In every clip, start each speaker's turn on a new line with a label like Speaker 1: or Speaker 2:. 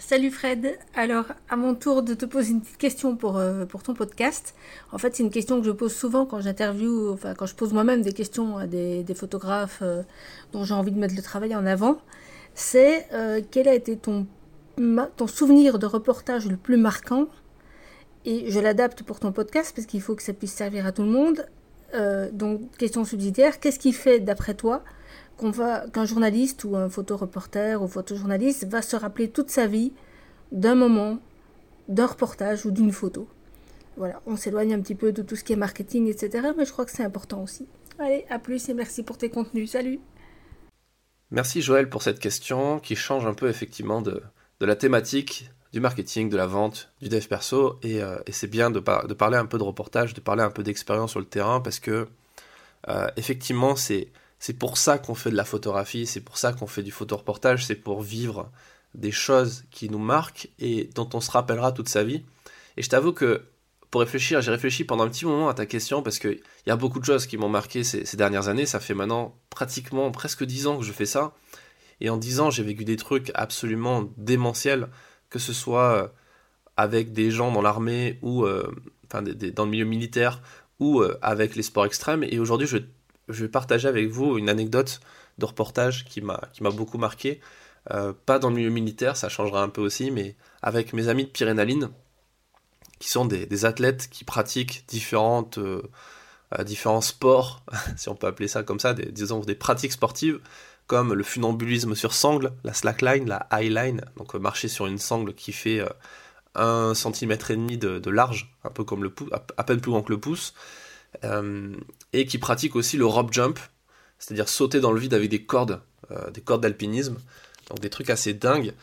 Speaker 1: Salut Fred. Alors, à mon tour de te poser une petite question pour, euh, pour ton podcast. En fait, c'est une question que je pose souvent quand j'interviewe, enfin, quand je pose moi-même des questions à des, photographes euh, dont j'ai envie de mettre le travail en avant. C'est euh, quel a été ton, ton souvenir de reportage le plus marquant? Et je l'adapte pour ton podcast parce qu'il faut que ça puisse servir à tout le monde. donc, question subsidiaire qu'est-ce qui fait, d'après toi, qu'un journaliste ou un photoreporter ou photojournaliste va se rappeler toute sa vie d'un moment, d'un reportage ou d'une photo. Voilà, on s'éloigne un petit peu de tout ce qui est marketing, etc. Mais je crois que c'est important aussi. Allez, à plus et merci pour tes contenus. Salut
Speaker 2: Merci Joël pour cette question qui change un peu effectivement de, de la thématique du marketing, de la vente, du dev perso. Et, euh, c'est bien de, de, parler un peu de reportage, de parler un peu d'expérience sur le terrain parce que euh, effectivement c'est c'est pour ça qu'on fait de la photographie, c'est pour ça qu'on fait du photoreportage, c'est pour vivre des choses qui nous marquent et dont on se rappellera toute sa vie. Et je t'avoue que pour réfléchir, j'ai réfléchi pendant un petit moment à ta question parce qu'il y a beaucoup de choses qui m'ont marqué ces, dernières années. Ça fait maintenant pratiquement presque dix ans que je fais ça. Et en dix ans, j'ai vécu des trucs absolument démentiels, que ce soit euh, avec des gens dans l'armée ou euh, enfin, dans le milieu militaire ou euh, avec les sports extrêmes. Et aujourd'hui, je je vais partager avec vous une anecdote de reportage qui m'a beaucoup marqué. Euh, pas dans le milieu militaire, ça changera un peu aussi, mais avec mes amis de Pyrénaline, qui sont des, athlètes qui pratiquent différentes, euh, euh, différents sports, si on peut appeler ça comme ça, des, disons des pratiques sportives, comme le funambulisme sur sangle, la slackline, la highline, donc marcher sur une sangle qui fait un centimètre et demi de, large, un peu comme le pouce, à peine plus grand que le pouce, et qui pratique aussi le rope jump, c'est-à-dire sauter dans le vide avec des cordes, euh, des cordes d'alpinisme, donc des trucs assez dingues.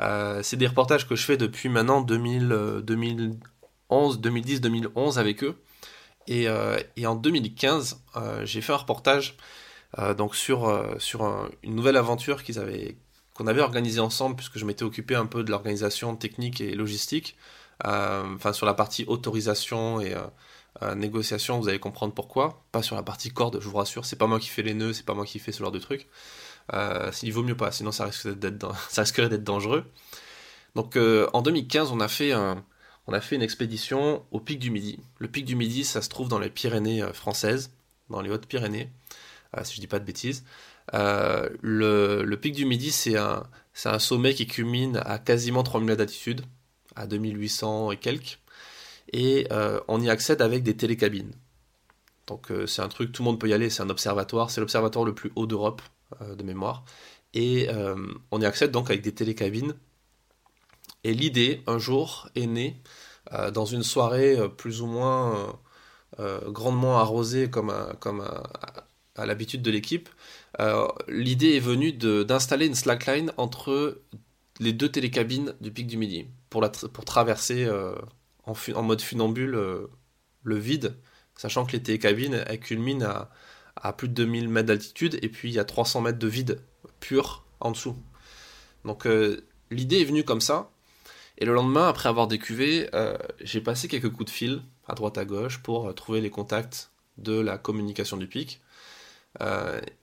Speaker 2: Euh, c'est des reportages que je fais depuis maintenant 2000, 2011, 2010, 2011 avec eux. Et, et en 2015, j'ai fait un reportage donc sur, sur une nouvelle aventure qu'ils avaient qu'on avait organisée ensemble puisque je m'étais occupé un peu de l'organisation technique et logistique, enfin sur la partie autorisation et euh, négociation, vous allez comprendre pourquoi. Pas sur la partie corde, je vous rassure. C'est pas moi qui fais les nœuds, c'est pas moi qui fais ce genre de trucs. Euh, il vaut mieux pas, sinon ça, risque d'être, risquerait d'être dangereux. Donc euh, en 2015, on a, fait une expédition au pic du Midi. Le pic du Midi, ça se trouve dans les Pyrénées françaises, dans les Hautes-Pyrénées, si je dis pas de bêtises. Le, le, pic du Midi, c'est un, c'est un sommet qui culmine à quasiment 3000 mètres d'altitude, à 2800 et quelques et euh, on y accède avec des télécabines. Donc euh, c'est un truc, tout le monde peut y aller, c'est un observatoire, c'est l'observatoire le plus haut d'Europe euh, de mémoire. Et on y accède donc avec des télécabines. Et l'idée, un jour, est née dans une soirée plus ou moins grandement arrosée comme, à, l'habitude de l'équipe. l'idée est venue d'installer une slackline entre les deux télécabines du pic du Midi pour, pour traverser en, mode funambule euh, le vide, sachant que les télécabines, elles culminent à, plus de 2000 mètres d'altitude, et puis il y a 300 mètres de vide pur en dessous. Donc euh, l'idée est venue comme ça, et le lendemain, après avoir décuvé, euh, j'ai passé quelques coups de fil à droite à gauche pour trouver les contacts de la communication du pic.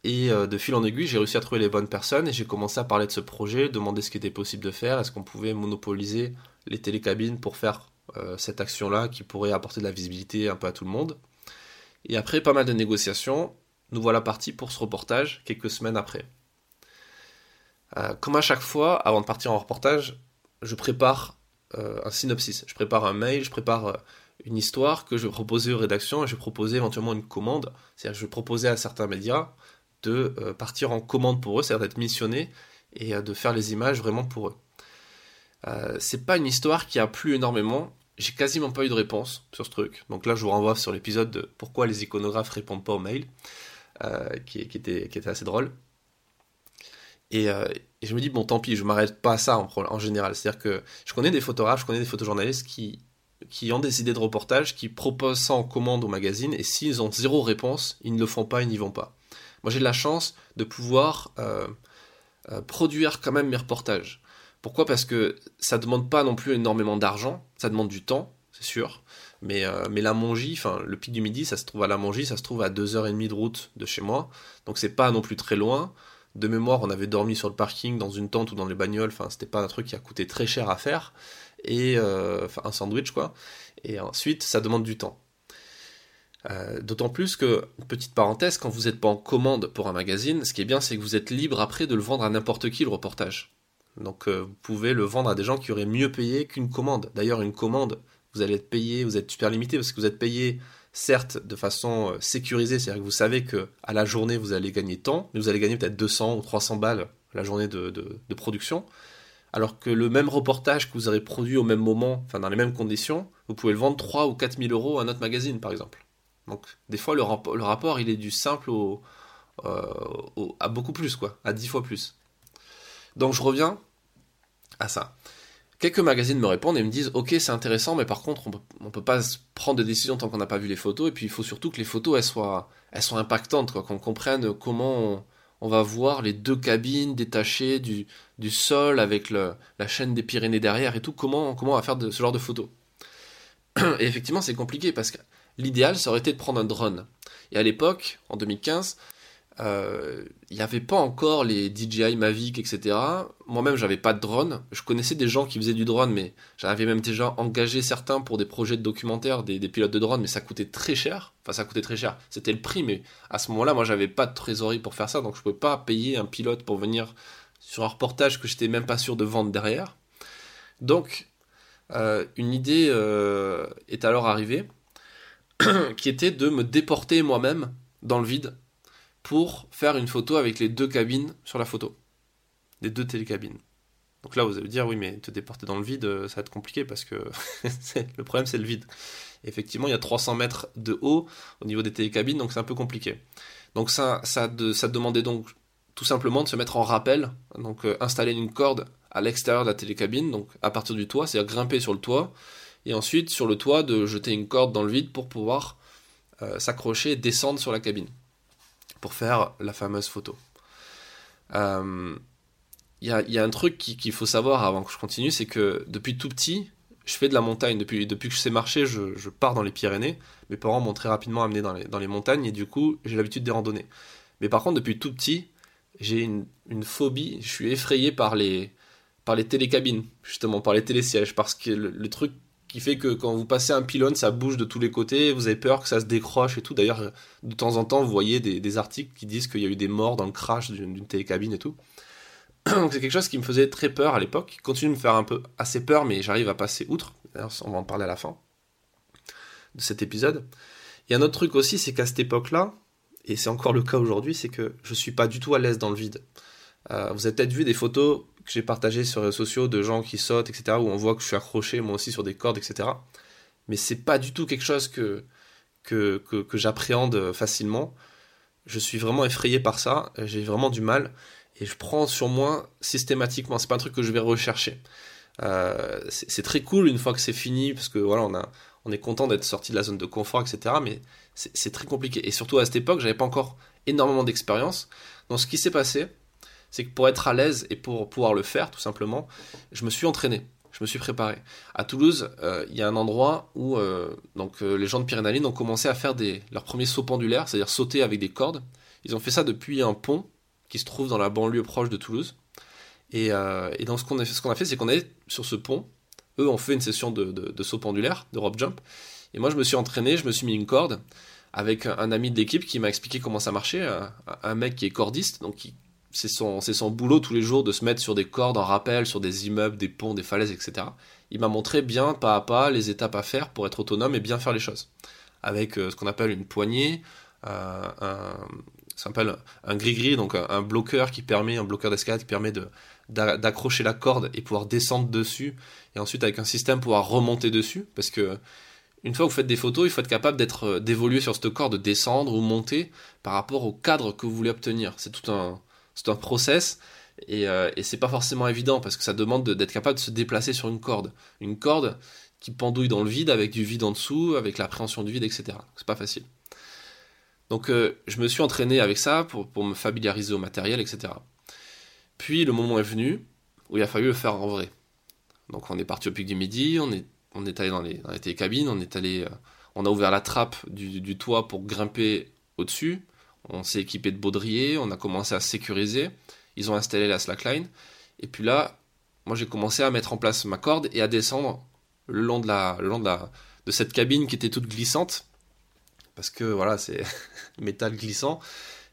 Speaker 2: et de fil en aiguille, j'ai réussi à trouver les bonnes personnes et j'ai commencé à parler de ce projet, demander ce qui était possible de faire, est-ce qu'on pouvait monopoliser les télécabines pour faire cette action-là qui pourrait apporter de la visibilité un peu à tout le monde. Et après pas mal de négociations, nous voilà partis pour ce reportage quelques semaines après. Euh, comme à chaque fois, avant de partir en reportage, je prépare euh, un synopsis, je prépare un mail, je prépare une histoire que je vais proposer aux rédactions et je vais proposer éventuellement une commande. C'est-à-dire je vais proposer à certains médias de partir en commande pour eux, c'est-à-dire d'être missionnés et de faire les images vraiment pour eux. C'est pas une histoire qui a plu énormément j'ai quasiment pas eu de réponse sur ce truc. Donc là, je vous renvoie sur l'épisode de pourquoi les iconographes répondent pas aux mails, euh, qui, était, assez drôle. Euh, et, je me dis, bon, tant pis, je m'arrête pas à ça en, général. C'est-à-dire que je connais des photographes, je connais des photojournalistes qui, ont des idées de reportage, qui proposent ça en commande au magazine, et s'ils ont zéro réponse, ils ne le font pas, ils n'y vont pas. Moi, j'ai de la chance de pouvoir euh, produire quand même mes reportages. Pourquoi? Parce que ça demande pas non plus énormément d'argent, ça demande du temps, c'est sûr. Mais, euh, mais la Mongie, enfin le pic du midi, ça se trouve à la Mongie, ça se trouve à 2h30 de route de chez moi. Donc c'est pas non plus très loin. de mémoire, on avait dormi sur le parking, dans une tente ou dans les bagnoles. Enfin, c'était pas un truc qui a coûté très cher à faire. Et euh, un sandwich quoi. Et ensuite, ça demande du temps. Euh, d'autant plus que, petite parenthèse, quand vous n'êtes pas en commande pour un magazine, ce qui est bien, c'est que vous êtes libre après de le vendre à n'importe qui le reportage. Donc euh, vous pouvez le vendre à des gens qui auraient mieux payé qu'une commande. D'ailleurs, une commande, vous allez être payé, vous êtes super limité parce que vous êtes payé certes de façon euh, sécurisée, c'est-à-dire que vous savez que à la journée vous allez gagner tant, mais vous allez gagner peut-être 200 ou 300 balles la journée de, production, alors que le même reportage que vous aurez produit au même moment, enfin dans les mêmes conditions, vous pouvez le vendre 3 ou 4 000 euros à notre magazine par exemple. Donc des fois le, rapport il est du simple euh, à beaucoup plus quoi, à 10 fois plus. Donc je reviens à ça. Quelques magazines me répondent et me disent Ok, c'est intéressant, mais par contre, on peut, peut pas prendre de décision tant qu'on n'a pas vu les photos. Et puis, il faut surtout que les photos elles soient, elles soient impactantes, qu'on comprenne comment on, va voir les deux cabines détachées du, sol avec la chaîne des Pyrénées derrière et tout. Comment, comment on va faire de, ce genre de photos? Et effectivement, c'est compliqué parce que l'idéal, ça aurait été de prendre un drone. Et à l'époque, en 2015, il euh, n'y avait pas encore les DJI Mavic, etc. Moi-même, j'avais pas de drone. Je connaissais des gens qui faisaient du drone, mais j'avais même déjà engagé certains pour des projets de documentaires, des, pilotes de drone, mais ça coûtait très cher. Enfin, ça coûtait très cher. C'était le prix, mais à ce moment-là, moi, j'avais pas de trésorerie pour faire ça, donc je pouvais pas payer un pilote pour venir sur un reportage que j'étais même pas sûr de vendre derrière. Donc, euh, une idée euh, est alors arrivée, qui était de me déporter moi-même dans le vide pour faire une photo avec les deux cabines sur la photo. Les deux télécabines. Donc là, vous allez dire, oui, mais te déporter dans le vide, euh, ça va être compliqué parce que le problème, c'est le vide. effectivement, il y a 300 mètres de haut au niveau des télécabines, donc c'est un peu compliqué. Donc ça, ça, demandait donc tout simplement de se mettre en rappel, donc euh, installer une corde à l'extérieur de la télécabine, donc à partir du toit, c'est-à-dire grimper sur le toit, et ensuite sur le toit de jeter une corde dans le vide pour pouvoir euh, s'accrocher et descendre sur la cabine pour faire la fameuse photo. Il euh, y, a, un truc qu'il faut savoir avant que je continue, c'est que depuis tout petit, je fais de la montagne. Depuis, que je sais marcher, je, pars dans les Pyrénées. Mes parents m'ont très rapidement amené dans les, montagnes et du coup, j'ai l'habitude des randonnées. Mais par contre, depuis tout petit, j'ai une, phobie, je suis effrayé par les, par les télécabines, justement, par les télésièges, parce que le truc qui fait que quand vous passez un pylône, ça bouge de tous les côtés, vous avez peur que ça se décroche et tout. D'ailleurs, de temps en temps, vous voyez des, articles qui disent qu'il y a eu des morts dans le crash d'une télécabine et tout. Donc c'est quelque chose qui me faisait très peur à l'époque, qui continue de me faire un peu assez peur, mais j'arrive à passer outre. D'ailleurs, on va en parler à la fin de cet épisode. Il y a un autre truc aussi, c'est qu'à cette époque-là, et c'est encore le cas aujourd'hui, c'est que je suis pas du tout à l'aise dans le vide. Euh, vous avez peut-être vu des photos que j'ai partagé sur les réseaux sociaux de gens qui sautent, etc., où on voit que je suis accroché moi aussi sur des cordes, etc. Mais c'est pas du tout quelque chose que, que, que, j'appréhende facilement. Je suis vraiment effrayé par ça, j'ai vraiment du mal, et je prends sur moi systématiquement. C'est pas un truc que je vais rechercher. Euh, c'est très cool une fois que c'est fini, parce que voilà, on, a, on est content d'être sorti de la zone de confort, etc. Mais c'est très compliqué. Et surtout à cette époque, j'avais pas encore énormément d'expérience. Donc ce qui s'est passé, c'est que pour être à l'aise et pour pouvoir le faire, tout simplement, je me suis entraîné. Je me suis préparé. À Toulouse, euh, il y a un endroit où euh, donc, euh, les gens de Pyrénées ont commencé à faire des, leurs premiers sauts pendulaires, c'est-à-dire sauter avec des cordes. Ils ont fait ça depuis un pont qui se trouve dans la banlieue proche de Toulouse. Et, et donc ce qu'on a fait, a fait, c'est qu'on est sur ce pont. Eux ont fait une session de, de, saut pendulaire, de rope jump. Et moi, je me suis entraîné, je me suis mis une corde avec un, ami de l'équipe qui m'a expliqué comment ça marchait, un, un, mec qui est cordiste, donc qui, c'est son, son boulot tous les jours de se mettre sur des cordes en rappel, sur des immeubles, des ponts, des falaises, etc. Il m'a montré bien, pas à pas, les étapes à faire pour être autonome et bien faire les choses. Avec euh, ce qu'on appelle une poignée, euh, un, ça s'appelle un gris-gris, donc un, bloqueur qui permet, un bloqueur d'escalade qui permet d'accrocher la corde et pouvoir descendre dessus, et ensuite avec un système pouvoir remonter dessus, parce que une fois que vous faites des photos, il faut être capable d'être euh, d'évoluer sur cette corde, de descendre ou monter par rapport au cadre que vous voulez obtenir. C'est tout un, c'est un process et, euh, et c'est pas forcément évident parce que ça demande d'être capable de se déplacer sur une corde. Une corde qui pendouille dans le vide avec du vide en dessous, avec l'appréhension du vide, etc. C'est pas facile. Donc euh, je me suis entraîné avec ça pour, me familiariser au matériel, etc. Puis le moment est venu où il a fallu le faire en vrai. Donc on est parti au pic du midi, on est, allé dans les, dans cabines, on est allé, euh, on a ouvert la trappe du toit pour grimper au-dessus, On s'est équipé de baudriers, on a commencé à sécuriser. Ils ont installé la slackline. Et puis là, moi j'ai commencé à mettre en place ma corde et à descendre le long de la, le de, cette cabine qui était toute glissante. Parce que voilà, c'est métal glissant.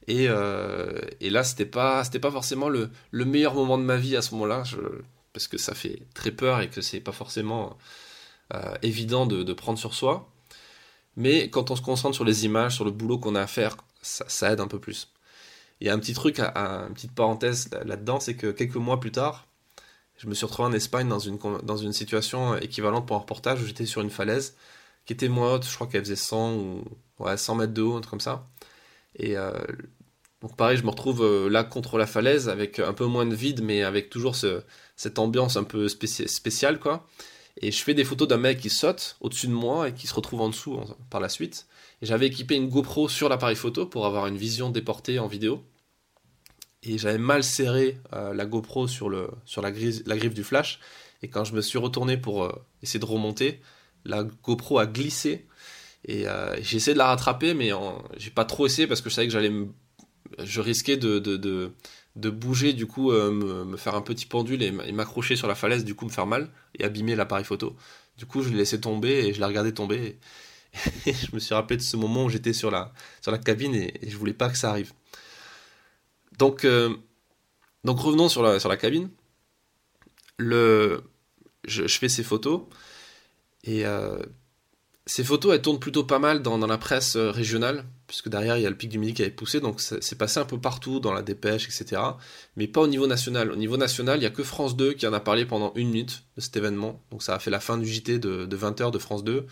Speaker 2: Et, euh, et là, c'était pas, pas forcément le, le, meilleur moment de ma vie à ce moment-là, parce que ça fait très peur et que c'est pas forcément euh, évident de, de, prendre sur soi. Mais quand on se concentre sur les images, sur le boulot qu'on a à faire, ça, aide un peu plus. Il y a un petit truc, à, une petite parenthèse là-dedans, c'est que quelques mois plus tard, je me suis retrouvé en Espagne dans une, dans une situation équivalente pour un reportage où j'étais sur une falaise qui était moins haute, je crois qu'elle faisait 100 ou ouais, 100 mètres de haut, un truc comme ça. Et euh, donc pareil, je me retrouve euh, là contre la falaise avec un peu moins de vide, mais avec toujours ce, cette ambiance un peu spéciale, quoi. Et je fais des photos d'un mec qui saute au-dessus de moi et qui se retrouve en dessous par la suite. J'avais équipé une GoPro sur l'appareil photo pour avoir une vision déportée en vidéo. Et j'avais mal serré euh, la GoPro sur, le, sur la, griffe, la du flash. Et quand je me suis retourné pour euh, essayer de remonter, la GoPro a glissé. Et euh, j'ai essayé de la rattraper, mais j'ai pas trop essayé parce que je savais que j'allais je risquais de, de, bouger, du coup, me, faire un petit pendule et m'accrocher sur la falaise, du coup, me faire mal et abîmer l'appareil photo. Du coup, je l'ai laissé tomber et je l'ai regardé tomber. Je me suis rappelé de ce moment où j'étais sur la, sur la cabine et, et, je voulais pas que ça arrive. Donc, euh, donc revenons sur la, sur la cabine. Le, je, fais ces photos et euh, ces photos, elles tournent plutôt pas mal dans, la presse euh, régionale, puisque derrière, il y a le pic du Midi qui avait poussé, donc c'est passé un peu partout dans la dépêche, etc. Mais pas au niveau national. Au niveau national, il n'y a que France 2 qui en a parlé pendant une minute de cet événement. Donc ça a fait la fin du JT de 20h de France 2.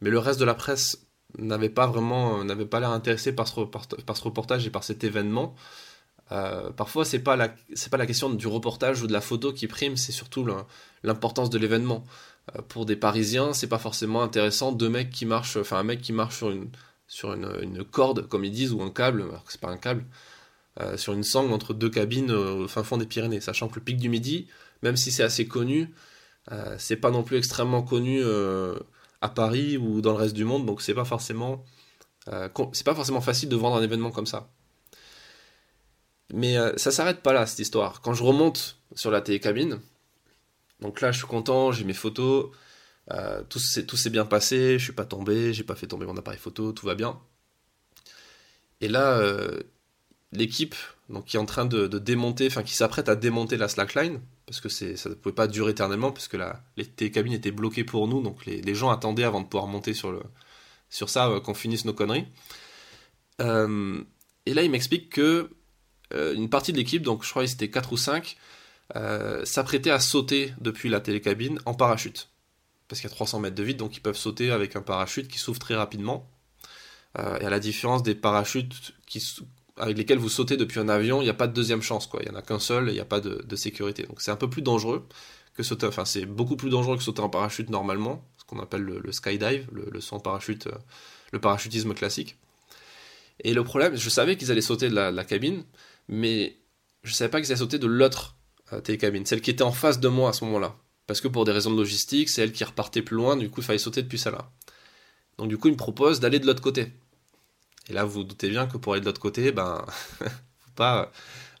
Speaker 2: Mais le reste de la presse n'avait pas vraiment, euh, n'avait pas l'air intéressé par ce, par, ce reportage et par cet événement. Euh, parfois, c'est pas pas la question du reportage ou de la photo qui prime, c'est surtout l'importance de l'événement. Euh, pour des Parisiens, c'est pas forcément intéressant deux mecs qui marchent, enfin un mec qui marche sur une sur une, une corde, comme ils disent, ou un câble, alors que c'est pas un câble, sur une sangle entre deux cabines au fin fond des Pyrénées. Sachant que le pic du Midi, même si c'est assez connu, c'est pas non plus extrêmement connu à Paris ou dans le reste du monde, donc c'est pas forcément euh, pas forcément facile de vendre un événement comme ça. Mais ça s'arrête pas là cette histoire. Quand je remonte sur la télécabine, donc là, je suis content, j'ai mes photos, euh, tout s'est bien passé, je suis pas tombé, j'ai pas fait tomber mon appareil photo, tout va bien. Et là, euh, l'équipe, qui est en train de démonter, enfin qui s'apprête à démonter la slackline, parce que ça ne pouvait pas durer éternellement, parce que la, les télécabines étaient bloquées pour nous, donc les, gens attendaient avant de pouvoir monter sur, le, sur ça, euh, qu'on finisse nos conneries. Euh, et là, il m'explique que euh, une partie de l'équipe, donc je crois que c'était 4 ou 5, euh, s'apprêter à sauter depuis la télécabine en parachute. Parce qu'il y a 300 mètres de vide, donc ils peuvent sauter avec un parachute qui s'ouvre très rapidement. Et à la différence des parachutes qui, avec lesquels vous sautez depuis un avion, il n'y a pas de deuxième chance. Quoi. Il n'y en a qu'un seul il n'y a pas de, sécurité. Donc c'est un peu plus dangereux que sauter. Enfin, c'est beaucoup plus dangereux que sauter en parachute normalement, ce qu'on appelle le, skydive, le, le saut en parachute, euh, le parachutisme classique. Et le problème, je savais qu'ils allaient sauter de la, cabine, mais je savais pas qu'ils allaient sauter de l'autre euh, télécabine, celle qui était en face de moi à ce moment-là. Parce que pour des raisons de logistique, c'est elle qui repartait plus loin, du coup il fallait sauter depuis celle-là. Donc du coup il me propose d'aller de l'autre côté. Et là vous, doutez bien que pour aller de l'autre côté, ben, faut pas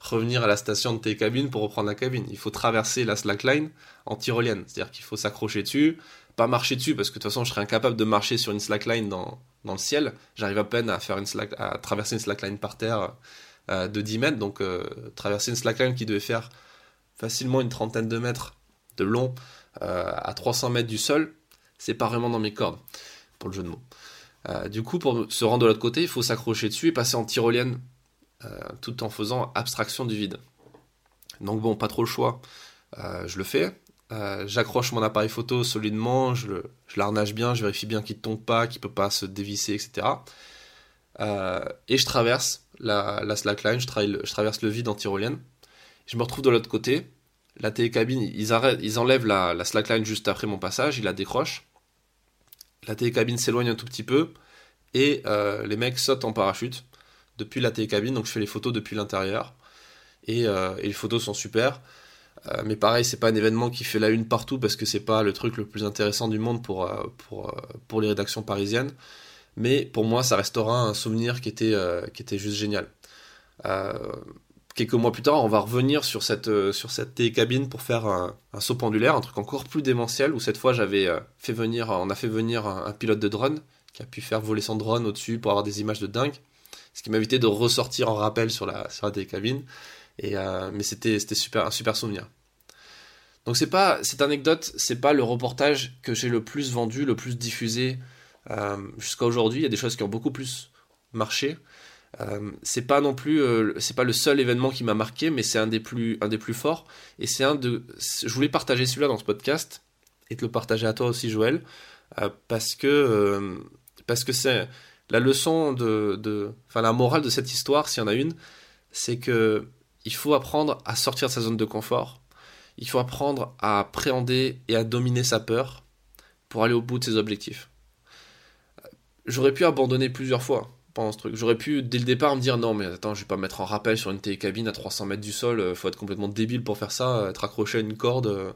Speaker 2: revenir à la station de télécabine pour reprendre la cabine. Il faut traverser la slackline en tyrolienne. C'est-à-dire qu'il faut s'accrocher dessus, pas marcher dessus, parce que de toute façon je serais incapable de marcher sur une slackline dans, dans le ciel. J'arrive à peine à, faire une slack, à traverser une slackline par terre euh, de 10 mètres, donc euh, traverser une slackline qui devait faire facilement une trentaine de mètres de long euh, à 300 mètres du sol, c'est pas vraiment dans mes cordes, pour le jeu de mots. Euh, du coup, pour se rendre de l'autre côté, il faut s'accrocher dessus et passer en tyrolienne, euh, tout en faisant abstraction du vide. Donc bon, pas trop le choix. Euh, je le fais. J'accroche mon appareil photo solidement, je, le, je l'arnage bien, je vérifie bien qu'il ne tombe pas, qu'il ne peut pas se dévisser, etc. et je traverse la, la slackline, je, traverse le vide en tyrolienne je me retrouve de l'autre côté. La télécabine, ils, arrêtent, ils enlèvent la slackline juste après mon passage, ils la décrochent. La télécabine s'éloigne un tout petit peu et euh, les mecs sautent en parachute depuis la télécabine. Donc je fais les photos depuis l'intérieur et, euh, les photos sont super. Euh, mais pareil, c'est pas un événement qui fait la une partout parce que c'est pas le truc le plus intéressant du monde pour les rédactions parisiennes. mais pour moi, ça restera un souvenir qui était, qui était juste génial. Quelques mois plus tard, on va revenir sur cette, cette télécabine pour faire un, saut pendulaire, un truc encore plus démentiel, où cette fois, j'avais fait venir, on a fait venir un, pilote de drone qui a pu faire voler son drone au-dessus pour avoir des images de dingue ce qui m'a évité de ressortir en rappel sur la, sur la télécabine. Euh, mais c'était, un super souvenir. Donc c'est pas cette anecdote, c'est pas le reportage que j'ai le plus vendu, le plus diffusé euh, jusqu'à aujourd'hui. Il y a des choses qui ont beaucoup plus marché. Euh, c'est pas non plus, euh, c'est pas le seul événement qui m'a marqué, mais c'est un des plus, un des plus forts. Et c'est un de, je voulais partager celui-là dans ce podcast et te le partager à toi aussi, Joël, parce que parce que c'est la leçon de, de, enfin la morale de cette histoire, s'il y en a une, c'est que il faut apprendre à sortir de sa zone de confort. Il faut apprendre à appréhender et à dominer sa peur pour aller au bout de ses objectifs. J'aurais pu abandonner plusieurs fois pendant ce truc. J'aurais pu, dès le départ, me dire non, mais attends, je vais pas me mettre en rappel sur une télécabine à 300 mètres du sol, euh, faut être complètement débile pour faire ça, être accroché à une corde.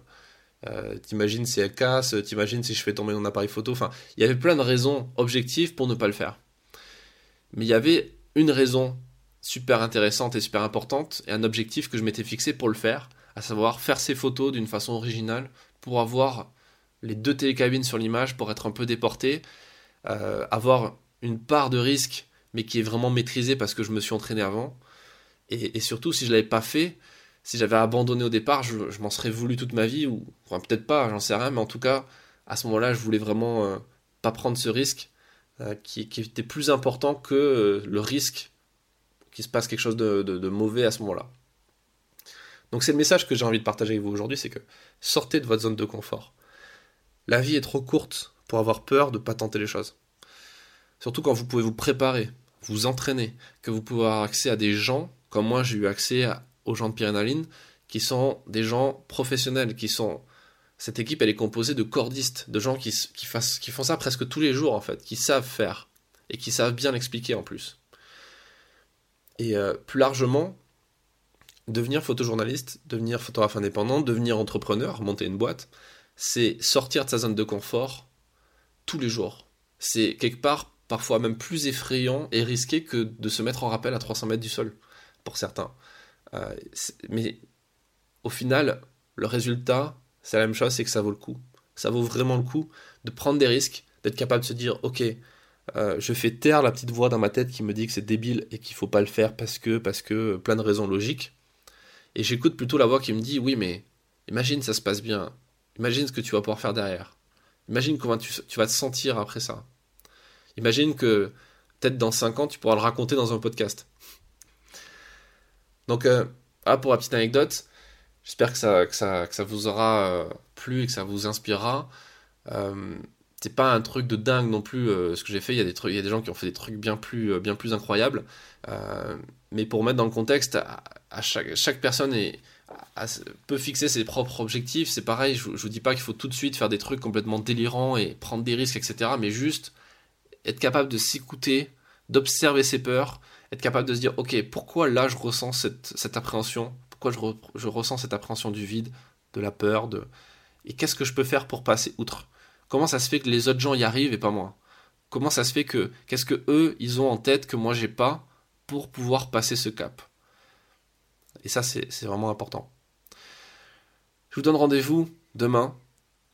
Speaker 2: Euh, t'imagines si elle casse, t'imagines si je fais tomber mon appareil photo. Enfin, il y avait plein de raisons objectives pour ne pas le faire. Mais il y avait une raison super intéressante et super importante et un objectif que je m'étais fixé pour le faire, à savoir faire ces photos d'une façon originale pour avoir les deux télécabines sur l'image pour être un peu déporté, euh, avoir une part de risque mais qui est vraiment maîtrisée parce que je me suis entraîné avant. Et, surtout, si je l'avais pas fait, si j'avais abandonné au départ, je, m'en serais voulu toute ma vie, ou enfin, peut-être pas, j'en sais rien, mais en tout cas, à ce moment-là, je voulais vraiment euh, pas prendre ce risque euh, qui, était plus important que euh, le risque qu'il se passe quelque chose de, mauvais à ce moment-là. Donc c'est le message que j'ai envie de partager avec vous aujourd'hui, c'est que sortez de votre zone de confort. La vie est trop courte pour avoir peur de pas tenter les choses. Surtout quand vous pouvez vous préparer, vous entraîner, que vous pouvez avoir accès à des gens, comme moi j'ai eu accès aux gens de Pyrénaline, qui sont des gens professionnels, qui sont cette équipe, elle est composée de cordistes, de gens qui, qui, font ça presque tous les jours, en fait, qui savent faire, et qui savent bien l'expliquer en plus. Et euh, plus largement, devenir photojournaliste, devenir photographe indépendant, devenir entrepreneur, monter une boîte, c'est sortir de sa zone de confort tous les jours. C'est quelque part parfois même plus effrayant et risqué que de se mettre en rappel à 300 mètres du sol, pour certains. Euh, mais au final, le résultat, c'est la même chose, c'est que ça vaut le coup. Ça vaut vraiment le coup de prendre des risques, d'être capable de se dire, ok, euh, je fais taire la petite voix dans ma tête qui me dit que c'est débile et qu'il faut pas le faire parce que, parce que, plein de raisons logiques. Et j'écoute plutôt la voix qui me dit, oui, mais imagine ça se passe bien. Imagine ce que tu vas pouvoir faire derrière. Imagine comment tu, vas te sentir après ça. Imagine que peut-être dans 5 ans, tu pourras le raconter dans un podcast. Donc, ah, pour la petite anecdote, J'espère que ça, que, ça, que ça vous aura euh, plu et que ça vous inspirera. Euh, c'est pas un truc de dingue non plus euh, ce que j'ai fait. Il y, a des trucs, il y a des gens qui ont fait des trucs bien plus, bien plus incroyables. mais pour mettre dans le contexte, à, chaque, chaque, personne peut fixer ses propres objectifs. C'est pareil, je, je vous dis pas qu'il faut tout de suite faire des trucs complètement délirants et prendre des risques, etc. Mais juste être capable de s'écouter, d'observer ses peurs, être capable de se dire, ok, pourquoi là je ressens cette, appréhension? Pourquoi je, ressens cette appréhension du vide, de la peur, de... Et qu'est-ce que je peux faire pour passer outre? Comment ça se fait que les autres gens y arrivent et pas moi? Comment ça se fait que... Qu'est-ce que eux, ils ont en tête que moi j'ai pas pour pouvoir passer ce cap? Et ça, c'est vraiment important. Je vous donne rendez-vous demain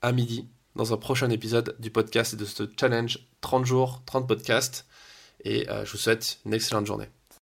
Speaker 2: à midi dans un prochain épisode du podcast et de ce challenge 30 jours, 30 podcasts. Et euh, je vous souhaite une excellente journée.